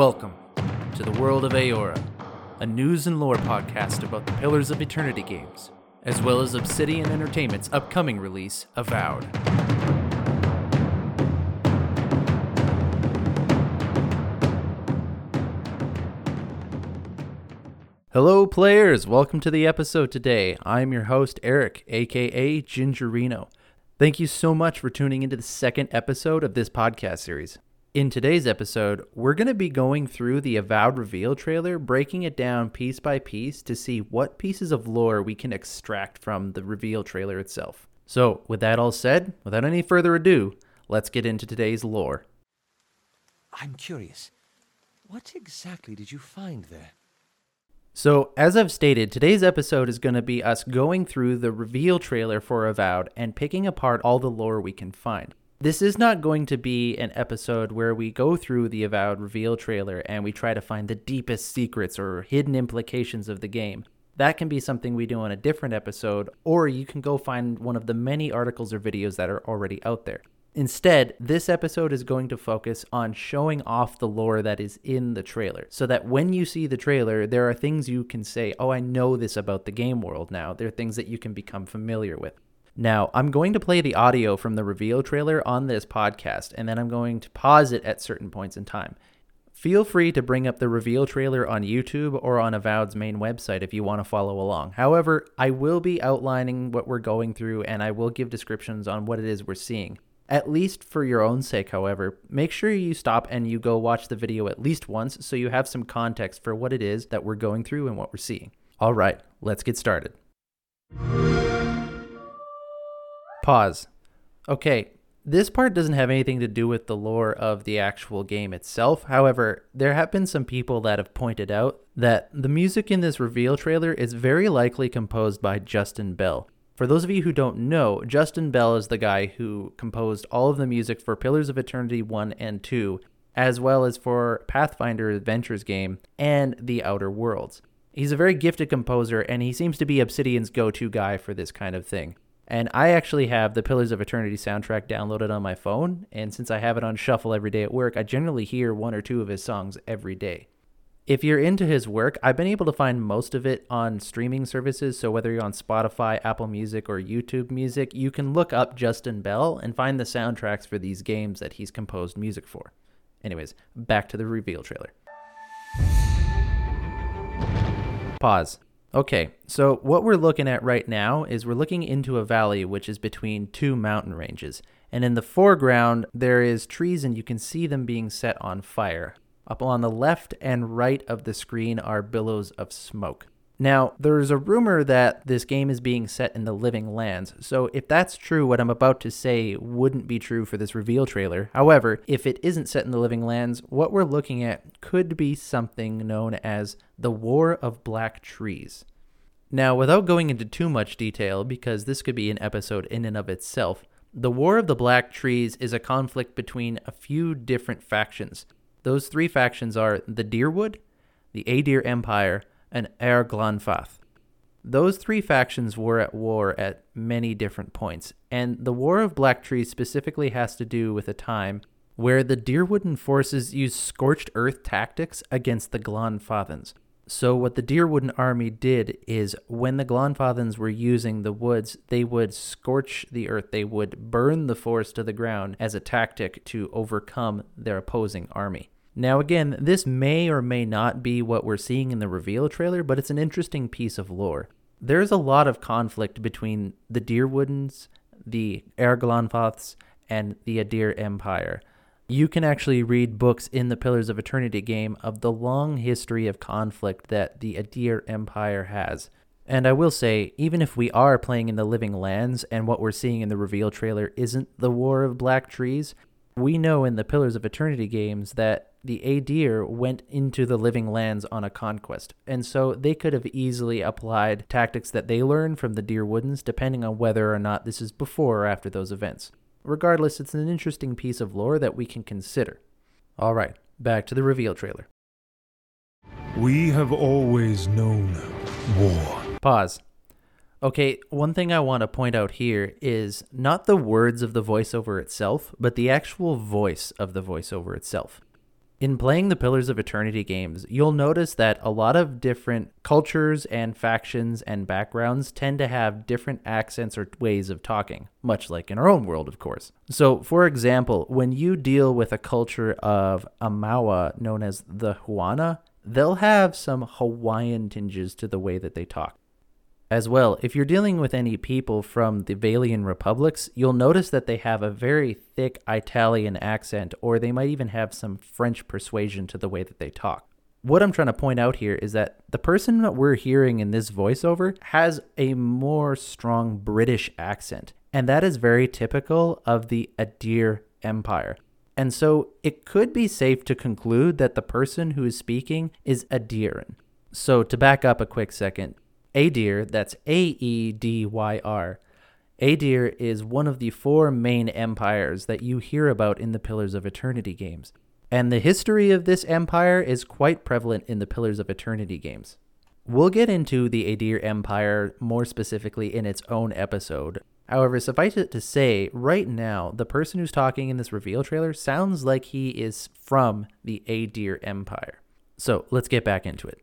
Welcome to the world of Eora, a news and lore podcast about the Pillars of Eternity games, as well as Obsidian Entertainment's upcoming release, Avowed. Hello, players! Welcome to the episode today. I'm your host, Eric, aka Gingerino. Thank you so much for tuning into the second episode of this podcast series. In today's episode, we're going to be going through the Avowed reveal trailer, breaking it down piece by piece to see what pieces of lore we can extract from the reveal trailer itself. So, with that all said, without any further ado, let's get into today's lore. I'm curious. What exactly did you find there? So, as I've stated, today's episode is going to be us going through the reveal trailer for Avowed and picking apart all the lore we can find. This is not going to be an episode where we go through the Avowed reveal trailer and we try to find the deepest secrets or hidden implications of the game. That can be something we do on a different episode, or you can go find one of the many articles or videos that are already out there. Instead, this episode is going to focus on showing off the lore that is in the trailer so that when you see the trailer, there are things you can say, Oh, I know this about the game world now. There are things that you can become familiar with. Now, I'm going to play the audio from the reveal trailer on this podcast, and then I'm going to pause it at certain points in time. Feel free to bring up the reveal trailer on YouTube or on Avowed's main website if you want to follow along. However, I will be outlining what we're going through and I will give descriptions on what it is we're seeing. At least for your own sake, however, make sure you stop and you go watch the video at least once so you have some context for what it is that we're going through and what we're seeing. All right, let's get started. Pause. Okay, this part doesn't have anything to do with the lore of the actual game itself. However, there have been some people that have pointed out that the music in this reveal trailer is very likely composed by Justin Bell. For those of you who don't know, Justin Bell is the guy who composed all of the music for Pillars of Eternity 1 and 2, as well as for Pathfinder Adventures game and The Outer Worlds. He's a very gifted composer, and he seems to be Obsidian's go to guy for this kind of thing. And I actually have the Pillars of Eternity soundtrack downloaded on my phone, and since I have it on shuffle every day at work, I generally hear one or two of his songs every day. If you're into his work, I've been able to find most of it on streaming services. So whether you're on Spotify, Apple Music, or YouTube Music, you can look up Justin Bell and find the soundtracks for these games that he's composed music for. Anyways, back to the reveal trailer. Pause. Okay, so what we're looking at right now is we're looking into a valley which is between two mountain ranges. And in the foreground, there is trees and you can see them being set on fire. Up on the left and right of the screen are billows of smoke. Now, there's a rumor that this game is being set in the Living Lands, so if that's true, what I'm about to say wouldn't be true for this reveal trailer. However, if it isn't set in the Living Lands, what we're looking at could be something known as the War of Black Trees. Now, without going into too much detail, because this could be an episode in and of itself, the War of the Black Trees is a conflict between a few different factions. Those three factions are the Dyrwood, the Aedyr Empire, and Eir Glanfath. Those three factions were at war at many different points, and the War of Black Trees specifically has to do with a time where the Dyrwooden forces used scorched earth tactics against the Glanfathans. So what the Dyrwooden army did is when the Glanfathans were using the woods, they would scorch the earth, they would burn the forest to the ground as a tactic to overcome their opposing army. Now again, this may or may not be what we're seeing in the reveal trailer, but it's an interesting piece of lore. There's a lot of conflict between the Dyrwoodens, the Eir Glanfaths and the Aedyr Empire you can actually read books in the Pillars of Eternity game of the long history of conflict that the Aedyr Empire has. And I will say, even if we are playing in the Living Lands and what we're seeing in the reveal trailer isn't the War of Black Trees, we know in the Pillars of Eternity games that the Aedyr went into the Living Lands on a conquest. And so they could have easily applied tactics that they learned from the Dyrwoodens, depending on whether or not this is before or after those events. Regardless, it's an interesting piece of lore that we can consider. All right, back to the reveal trailer. We have always known war. Pause. Okay, one thing I want to point out here is not the words of the voiceover itself, but the actual voice of the voiceover itself. In playing the Pillars of Eternity games, you'll notice that a lot of different cultures and factions and backgrounds tend to have different accents or ways of talking, much like in our own world, of course. So, for example, when you deal with a culture of Aumaua known as the Huana, they'll have some Hawaiian tinges to the way that they talk. As well, if you're dealing with any people from the Vailian republics, you'll notice that they have a very thick Italian accent, or they might even have some French persuasion to the way that they talk. What I'm trying to point out here is that the person that we're hearing in this voiceover has a more strong British accent, and that is very typical of the Aedyr Empire. And so it could be safe to conclude that the person who is speaking is Aedyran. So to back up a quick second, Aedyr, that's A E D Y R. Aedyr is one of the four main empires that you hear about in the Pillars of Eternity games. And the history of this empire is quite prevalent in the Pillars of Eternity games. We'll get into the Aedyr Empire more specifically in its own episode. However, suffice it to say, right now, the person who's talking in this reveal trailer sounds like he is from the Aedyr Empire. So let's get back into it.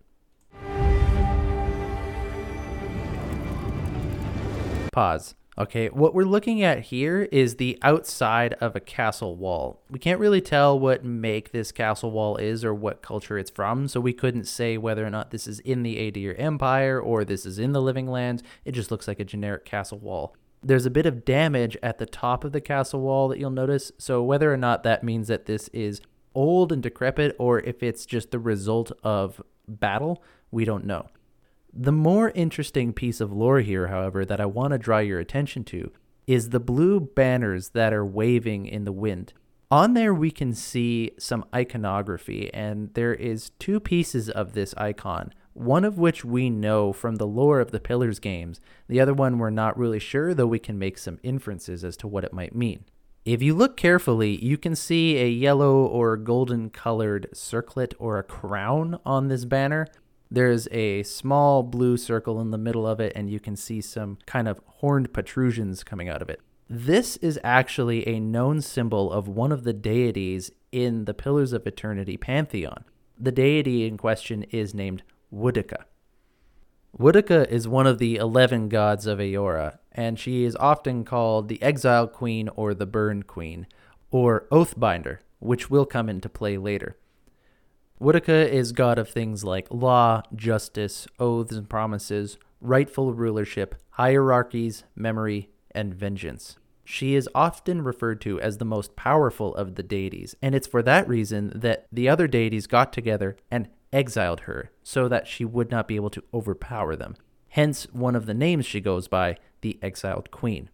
Pause. Okay, what we're looking at here is the outside of a castle wall. We can't really tell what make this castle wall is or what culture it's from, so we couldn't say whether or not this is in the Aedyr Empire or this is in the Living Lands. It just looks like a generic castle wall. There's a bit of damage at the top of the castle wall that you'll notice, so whether or not that means that this is old and decrepit or if it's just the result of battle, we don't know. The more interesting piece of lore here, however, that I want to draw your attention to is the blue banners that are waving in the wind. On there, we can see some iconography, and there is two pieces of this icon, one of which we know from the lore of the Pillars games. The other one we're not really sure, though we can make some inferences as to what it might mean. If you look carefully, you can see a yellow or golden colored circlet or a crown on this banner. There's a small blue circle in the middle of it, and you can see some kind of horned protrusions coming out of it. This is actually a known symbol of one of the deities in the Pillars of Eternity pantheon. The deity in question is named Woedica. Woedica is one of the 11 gods of Eora, and she is often called the Exile Queen or the Burn Queen, or Oathbinder, which will come into play later. Woedica is god of things like law, justice, oaths and promises, rightful rulership, hierarchies, memory, and vengeance. She is often referred to as the most powerful of the deities, and it's for that reason that the other deities got together and exiled her so that she would not be able to overpower them. Hence, one of the names she goes by, the Exiled Queen.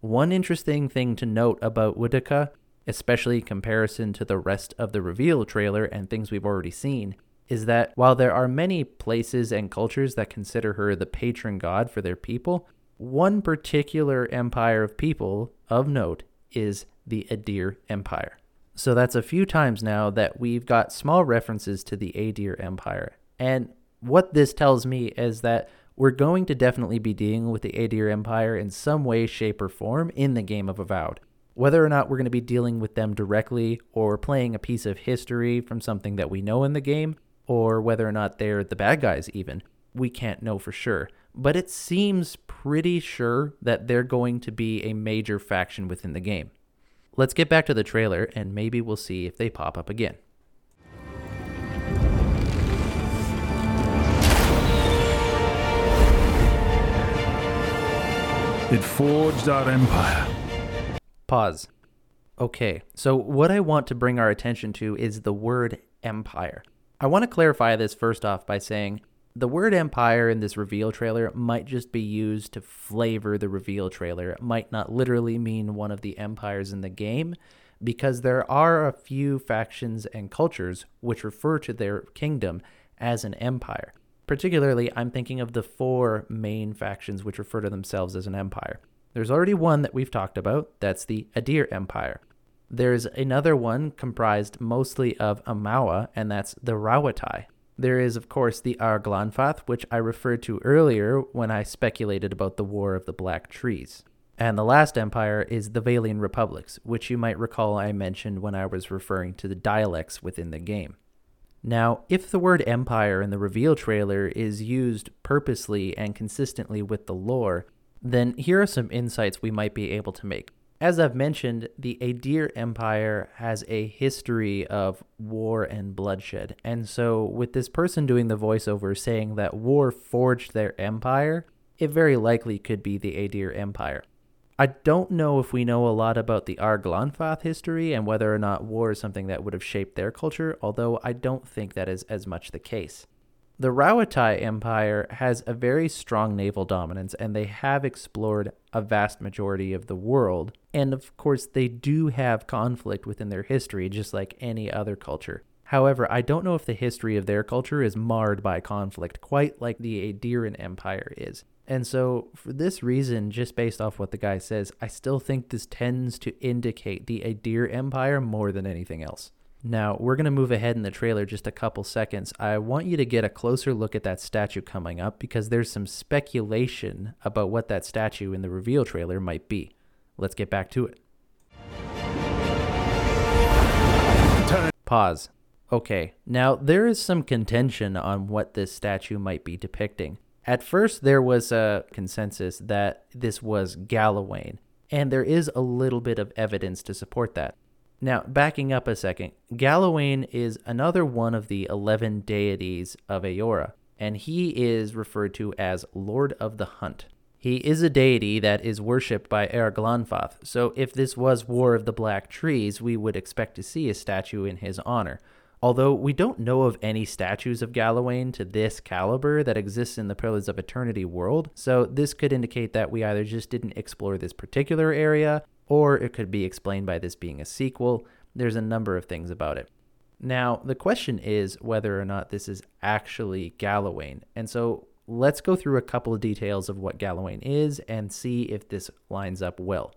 One interesting thing to note about Woedica especially in comparison to the rest of the reveal trailer and things we've already seen, is that while there are many places and cultures that consider her the patron god for their people, one particular empire of people of note is the Aedyr Empire. So that's a few times now that we've got small references to the Aedyr Empire. And what this tells me is that we're going to definitely be dealing with the Aedyr Empire in some way, shape, or form in the game of Avowed. Whether or not we're going to be dealing with them directly or playing a piece of history from something that we know in the game, or whether or not they're the bad guys, even, we can't know for sure. But it seems pretty sure that they're going to be a major faction within the game. Let's get back to the trailer and maybe we'll see if they pop up again. It forged our empire. Pause. Okay, so what I want to bring our attention to is the word empire. I want to clarify this first off by saying the word empire in this reveal trailer might just be used to flavor the reveal trailer. It might not literally mean one of the empires in the game, because there are a few factions and cultures which refer to their kingdom as an empire. Particularly, I'm thinking of the four main factions which refer to themselves as an empire. There's already one that we've talked about, that's the Aedyr Empire. There's another one comprised mostly of Aumaua, and that's the Rauatai. There is, of course, the Eir Glanfath, which I referred to earlier when I speculated about the War of the Black Trees. And the last empire is the Vailian republics, which you might recall I mentioned when I was referring to the dialects within the game. Now, if the word empire in the reveal trailer is used purposely and consistently with the lore, then here are some insights we might be able to make. As I've mentioned, the Aedyr Empire has a history of war and bloodshed. And so, with this person doing the voiceover saying that war forged their empire, it very likely could be the Aedyr Empire. I don't know if we know a lot about the Eir Glanfath history and whether or not war is something that would have shaped their culture, although I don't think that is as much the case. The Rauatai Empire has a very strong naval dominance, and they have explored a vast majority of the world. And of course, they do have conflict within their history, just like any other culture. However, I don't know if the history of their culture is marred by conflict, quite like the Aedyran Empire is. And so, for this reason, just based off what the guy says, I still think this tends to indicate the Aedyr Empire more than anything else. Now, we're going to move ahead in the trailer just a couple seconds. I want you to get a closer look at that statue coming up because there's some speculation about what that statue in the reveal trailer might be. Let's get back to it. Pause. Okay, now there is some contention on what this statue might be depicting. At first, there was a consensus that this was Galawain, and there is a little bit of evidence to support that. Now, backing up a second, Galawain is another one of the 11 deities of Eora, and he is referred to as Lord of the Hunt. He is a deity that is worshipped by Eir Glanfath, so if this was War of the Black Trees, we would expect to see a statue in his honor. Although we don't know of any statues of Galawain to this caliber that exists in the Pillars of Eternity world, so this could indicate that we either just didn't explore this particular area or it could be explained by this being a sequel. There's a number of things about it. Now, the question is whether or not this is actually Galawain. And so let's go through a couple of details of what Galawain is and see if this lines up well.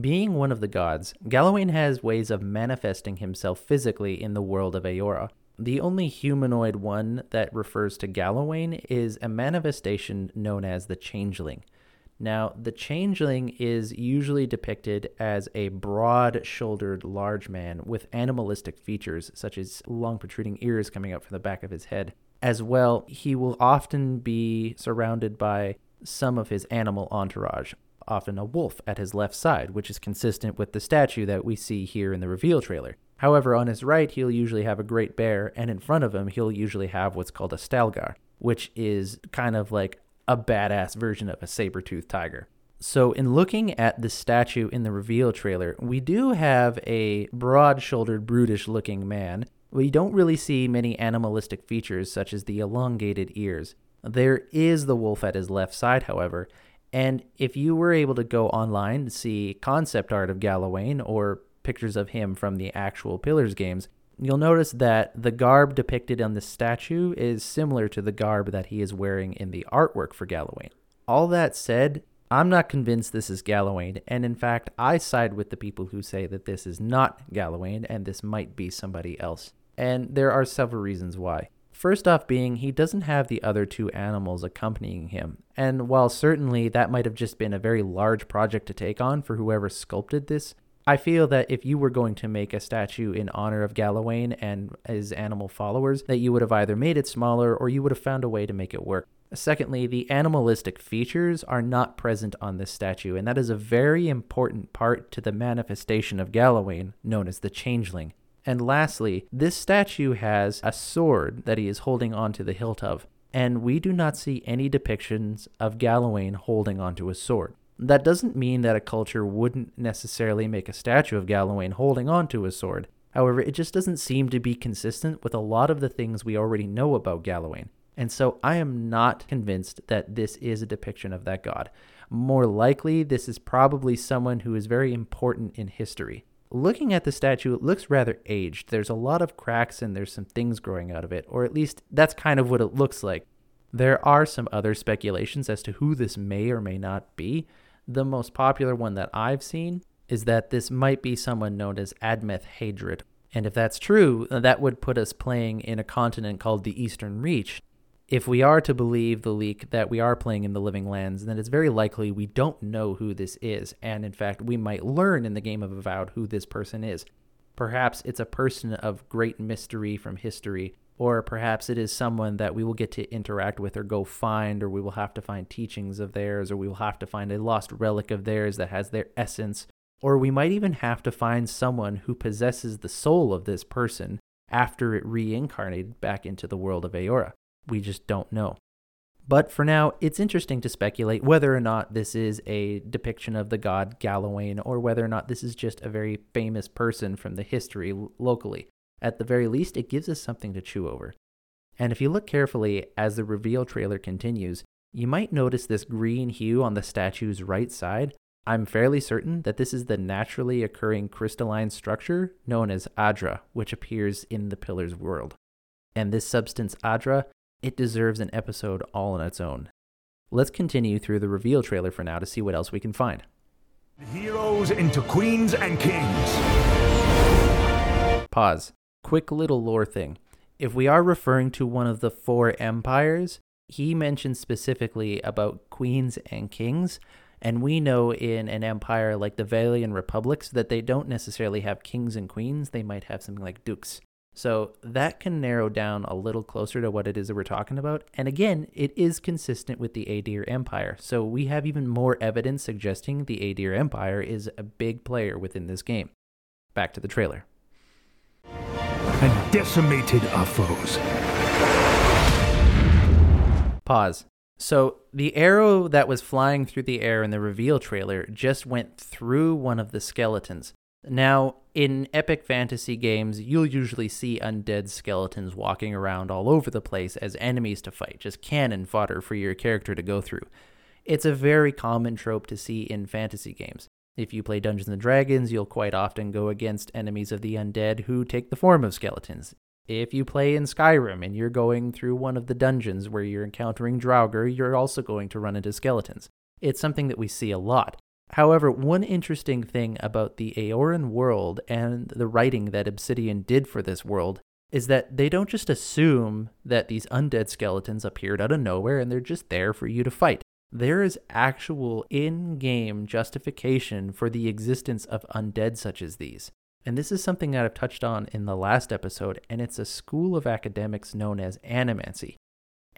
Being one of the gods, Galawain has ways of manifesting himself physically in the world of Eora. The only humanoid one that refers to Galawain is a manifestation known as the Changeling. Now, the changeling is usually depicted as a broad shouldered large man with animalistic features, such as long protruding ears coming out from the back of his head. As well, he will often be surrounded by some of his animal entourage, often a wolf at his left side, which is consistent with the statue that we see here in the reveal trailer. However, on his right, he'll usually have a great bear, and in front of him, he'll usually have what's called a stelgaer, which is kind of like a badass version of a saber-toothed tiger. So, in looking at the statue in the reveal trailer, we do have a broad shouldered, brutish looking man. We don't really see many animalistic features such as the elongated ears. There is the wolf at his left side, however, and if you were able to go online to see concept art of Galawain or pictures of him from the actual Pillars games, You'll notice that the garb depicted on the statue is similar to the garb that he is wearing in the artwork for Galawain. All that said, I'm not convinced this is Galawain, and in fact, I side with the people who say that this is not Galawain and this might be somebody else. And there are several reasons why. First off, being he doesn't have the other two animals accompanying him. And while certainly that might have just been a very large project to take on for whoever sculpted this, I feel that if you were going to make a statue in honor of Galawain and his animal followers, that you would have either made it smaller or you would have found a way to make it work. Secondly, the animalistic features are not present on this statue, and that is a very important part to the manifestation of Galawain, known as the Changeling. And lastly, this statue has a sword that he is holding onto the hilt of, and we do not see any depictions of Galawain holding onto a sword. That doesn't mean that a culture wouldn't necessarily make a statue of Galawain holding onto a sword. However, it just doesn't seem to be consistent with a lot of the things we already know about Galawain. And so I am not convinced that this is a depiction of that god. More likely, this is probably someone who is very important in history. Looking at the statue, it looks rather aged. There's a lot of cracks and there's some things growing out of it, or at least that's kind of what it looks like. There are some other speculations as to who this may or may not be, the most popular one that I've seen is that this might be someone known as Admeth Hadrid. And if that's true, uh, that would put us playing in a continent called the Eastern Reach. If we are to believe the leak that we are playing in the Living Lands, then it's very likely we don't know who this is, and in fact, we might learn in the game of Avowed who this person is. Perhaps it's a person of great mystery from history, or perhaps it is someone that we will get to interact with or go find, or we will have to find teachings of theirs, or we will have to find a lost relic of theirs that has their essence, or we might even have to find someone who possesses the soul of this person after it reincarnated back into the world of Eora. We just don't know. But for now, it's interesting to speculate whether or not this is a depiction of the god Galawain or whether or not this is just a very famous person from the history locally. At the very least, it gives us something to chew over. And if you look carefully as the reveal trailer continues, you might notice this green hue on the statue's right side. I'm fairly certain that this is the naturally occurring crystalline structure known as Adra, which appears in the Pillar's world. And this substance Adra it deserves an episode all on its own. Let's continue through the reveal trailer for now to see what else we can find. Heroes into queens and kings. Pause. Quick little lore thing. If we are referring to one of the four empires, he mentions specifically about queens and kings. And we know in an empire like the Vailian republics that they don't necessarily have kings and queens, they might have something like dukes. So that can narrow down a little closer to what it is that we're talking about. And again, it is consistent with the Aedyr Empire. So we have even more evidence suggesting the Aedyr Empire is a big player within this game. Back to the trailer. And decimated our foes. Pause. So the arrow that was flying through the air in the reveal trailer just went through one of the skeletons. Now, in epic fantasy games, you'll usually see undead skeletons walking around all over the place as enemies to fight, just cannon fodder for your character to go through. It's a very common trope to see in fantasy games. If you play Dungeons and Dragons, you'll quite often go against enemies of the undead who take the form of skeletons. If you play in Skyrim and you're going through one of the dungeons where you're encountering Draugr, you're also going to run into skeletons. It's something that we see a lot. However, one interesting thing about the Eoran world and the writing that Obsidian did for this world is that they don't just assume that these undead skeletons appeared out of nowhere and they're just there for you to fight. There is actual in game justification for the existence of undead such as these. And this is something that I've touched on in the last episode, and it's a school of academics known as animancy.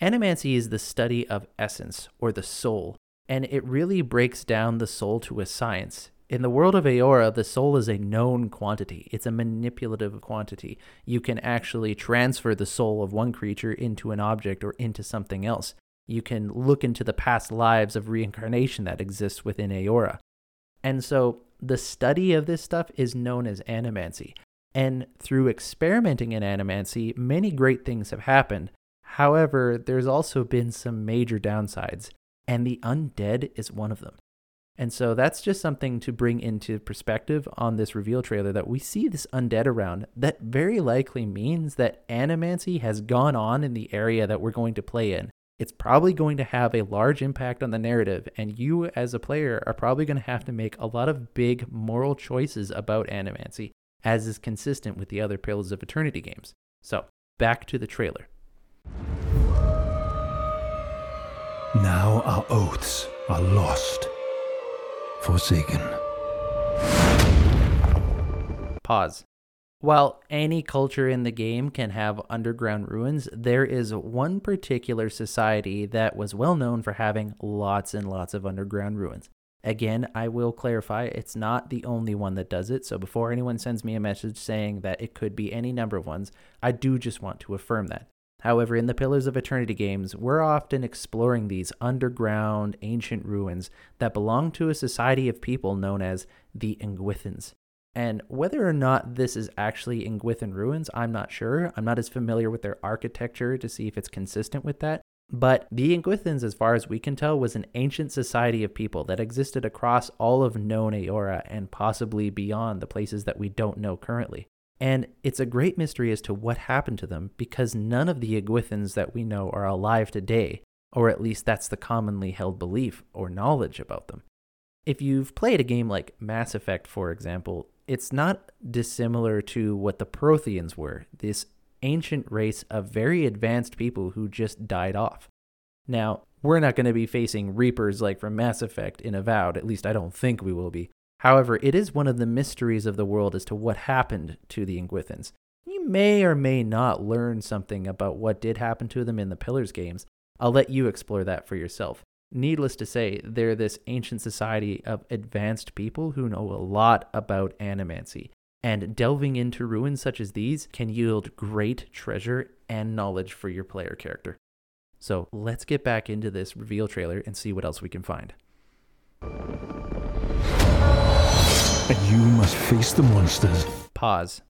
Animancy is the study of essence, or the soul, and it really breaks down the soul to a science. In the world of Eora, the soul is a known quantity. It's a manipulative quantity. You can actually transfer the soul of one creature into an object or into something else. You can look into the past lives of reincarnation that exists within Eora. And so the study of this stuff is known as animancy. And through experimenting in animancy, many great things have happened. However, there's also been some major downsides and the undead is one of them. And so that's just something to bring into perspective on this reveal trailer that we see this undead around. That very likely means that animancy has gone on in the area that we're going to play in. It's probably going to have a large impact on the narrative, and you as a player are probably going to have to make a lot of big moral choices about animancy, as is consistent with the other Pillars of Eternity games. So, back to the trailer. Now our oaths are lost, forsaken. Pause. While any culture in the game can have underground ruins, there is one particular society that was well known for having lots and lots of underground ruins. Again, I will clarify, it's not the only one that does it. So before anyone sends me a message saying that it could be any number of ones, I do just want to affirm that. However, in the Pillars of Eternity games, we're often exploring these underground ancient ruins that belong to a society of people known as the Engwithans. And whether or not this is actually Engwithan ruins, I'm not sure. I'm not as familiar with their architecture to see if it's consistent with that. But the Engwithans, as far as we can tell, was an ancient society of people that existed across all of known Eora and possibly beyond the places that we don't know currently. And it's a great mystery as to what happened to them because none of the Engwithans that we know are alive today, or at least that's the commonly held belief or knowledge about them. If you've played a game like Mass Effect, for example, it's not dissimilar to what the Protheans were this ancient race of very advanced people who just died off. Now, we're not going to be facing Reapers like from Mass Effect in Avowed, at least I don't think we will be. However, it is one of the mysteries of the world as to what happened to the Engwithans. You may or may not learn something about what did happen to them in the Pillars games. I'll let you explore that for yourself. Needless to say, they're this ancient society of advanced people who know a lot about animancy. And delving into ruins such as these can yield great treasure and knowledge for your player character. So let's get back into this reveal trailer and see what else we can find. And you must face the monsters. Pause.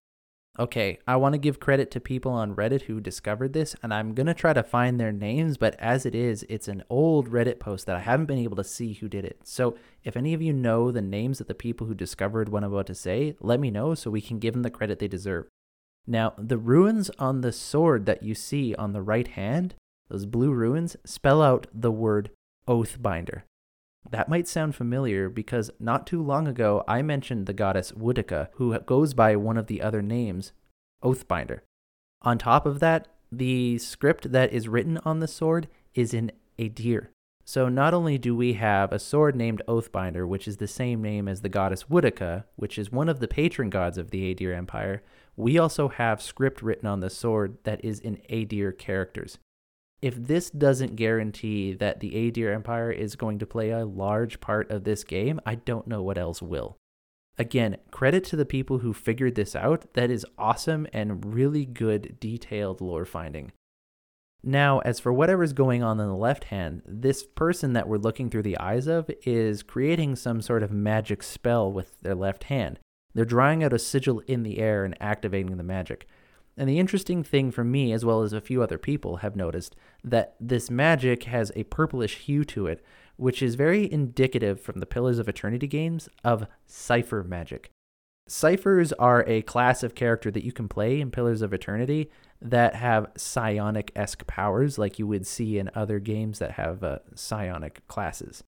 Okay, I want to give credit to people on Reddit who discovered this, and I'm going to try to find their names, but as it is, it's an old Reddit post that I haven't been able to see who did it. So if any of you know the names of the people who discovered what I'm about to say, let me know so we can give them the credit they deserve. Now, the ruins on the sword that you see on the right hand, those blue ruins, spell out the word Oathbinder. That might sound familiar because not too long ago I mentioned the goddess Woedica, who goes by one of the other names, Oathbinder. On top of that, the script that is written on the sword is in Aedyr. So not only do we have a sword named Oathbinder, which is the same name as the goddess Woedica, which is one of the patron gods of the Aedyr Empire, we also have script written on the sword that is in Aedyr characters if this doesn't guarantee that the Aedyr Empire is going to play a large part of this game, I don't know what else will. Again, credit to the people who figured this out. That is awesome and really good detailed lore finding. Now, as for whatever's going on in the left hand, this person that we're looking through the eyes of is creating some sort of magic spell with their left hand. They're drawing out a sigil in the air and activating the magic. And the interesting thing for me, as well as a few other people, have noticed that this magic has a purplish hue to it, which is very indicative from the Pillars of Eternity games of Cipher magic. Ciphers are a class of character that you can play in Pillars of Eternity that have psionic esque powers, like you would see in other games that have uh, psionic classes.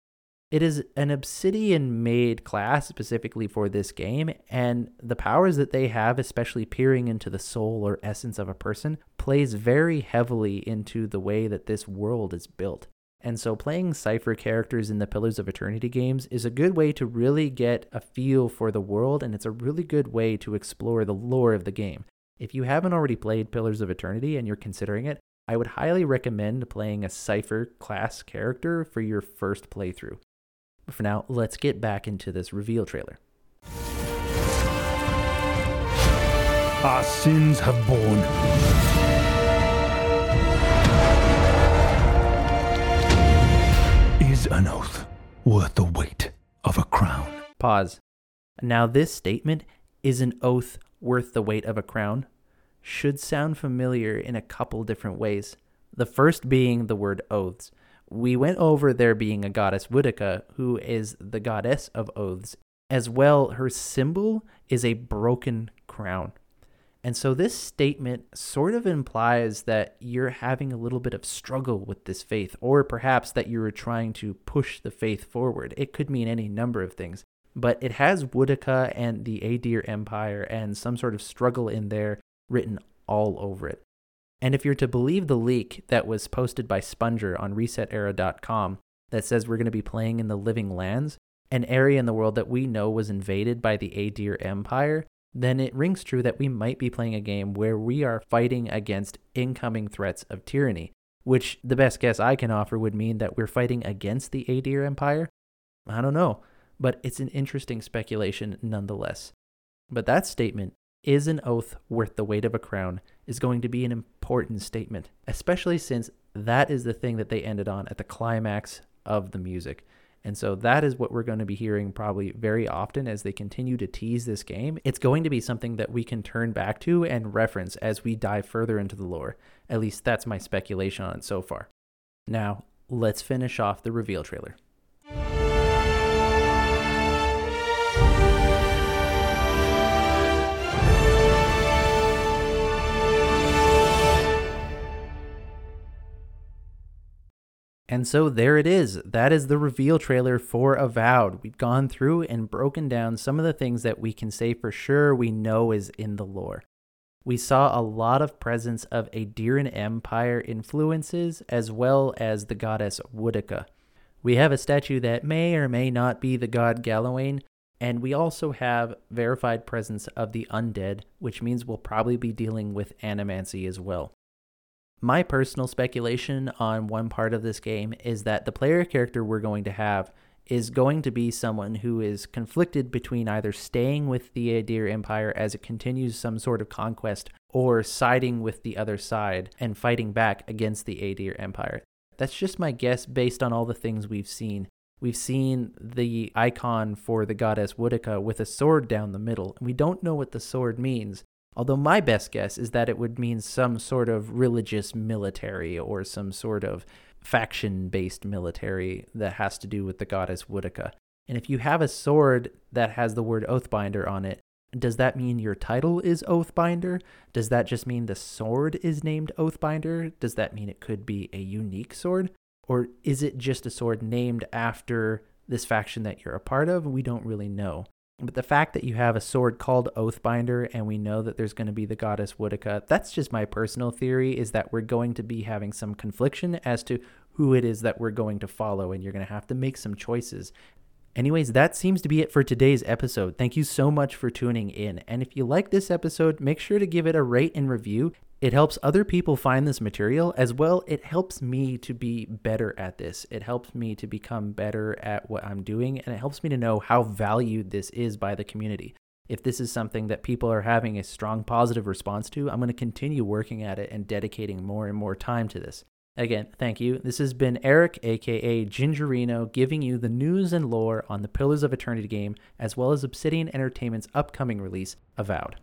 It is an Obsidian made class specifically for this game, and the powers that they have, especially peering into the soul or essence of a person, plays very heavily into the way that this world is built. And so, playing Cipher characters in the Pillars of Eternity games is a good way to really get a feel for the world, and it's a really good way to explore the lore of the game. If you haven't already played Pillars of Eternity and you're considering it, I would highly recommend playing a Cipher class character for your first playthrough. But for now, let's get back into this reveal trailer. Our sins have borne. Is an oath worth the weight of a crown? Pause. Now, this statement, is an oath worth the weight of a crown, should sound familiar in a couple different ways. The first being the word oaths we went over there being a goddess Woedica, who is the goddess of oaths. As well, her symbol is a broken crown. And so this statement sort of implies that you're having a little bit of struggle with this faith, or perhaps that you are trying to push the faith forward. It could mean any number of things. But it has Woedica and the Aedyr Empire and some sort of struggle in there written all over it. And if you're to believe the leak that was posted by Sponger on resetera.com that says we're going to be playing in the Living Lands, an area in the world that we know was invaded by the Aedyr Empire, then it rings true that we might be playing a game where we are fighting against incoming threats of tyranny, which the best guess I can offer would mean that we're fighting against the Aedyr Empire. I don't know, but it's an interesting speculation nonetheless. But that statement is an oath worth the weight of a crown is going to be an important statement, especially since that is the thing that they ended on at the climax of the music. And so that is what we're going to be hearing probably very often as they continue to tease this game. It's going to be something that we can turn back to and reference as we dive further into the lore. At least that's my speculation on it so far. Now, let's finish off the reveal trailer. And so there it is. That is the reveal trailer for Avowed. We've gone through and broken down some of the things that we can say for sure we know is in the lore. we saw a lot of presence of Aedyran Empire influences as well as the goddess Woedica. We have a statue that may or may not be the god Galawain, and we also have verified presence of the undead, which means we'll probably be dealing with animancy as well. My personal speculation on one part of this game is that the player character we're going to have is going to be someone who is conflicted between either staying with the Aedyr Empire as it continues some sort of conquest or siding with the other side and fighting back against the Aedyr Empire. That's just my guess based on all the things we've seen. We've seen the icon for the goddess Woedica with a sword down the middle, and we don't know what the sword means. Although my best guess is that it would mean some sort of religious military or some sort of faction based military that has to do with the goddess Woedica. And if you have a sword that has the word Oathbinder on it, does that mean your title is Oathbinder? Does that just mean the sword is named Oathbinder? Does that mean it could be a unique sword? Or is it just a sword named after this faction that you're a part of? We don't really know. But the fact that you have a sword called Oathbinder and we know that there's going to be the goddess Woedica, that's just my personal theory is that we're going to be having some confliction as to who it is that we're going to follow and you're going to have to make some choices. Anyways, that seems to be it for today's episode. Thank you so much for tuning in. And if you like this episode, make sure to give it a rate and review it helps other people find this material as well. It helps me to be better at this. It helps me to become better at what I'm doing, and it helps me to know how valued this is by the community. If this is something that people are having a strong positive response to, I'm going to continue working at it and dedicating more and more time to this. Again, thank you. This has been Eric, aka Gingerino, giving you the news and lore on the Pillars of Eternity game, as well as Obsidian Entertainment's upcoming release, Avowed.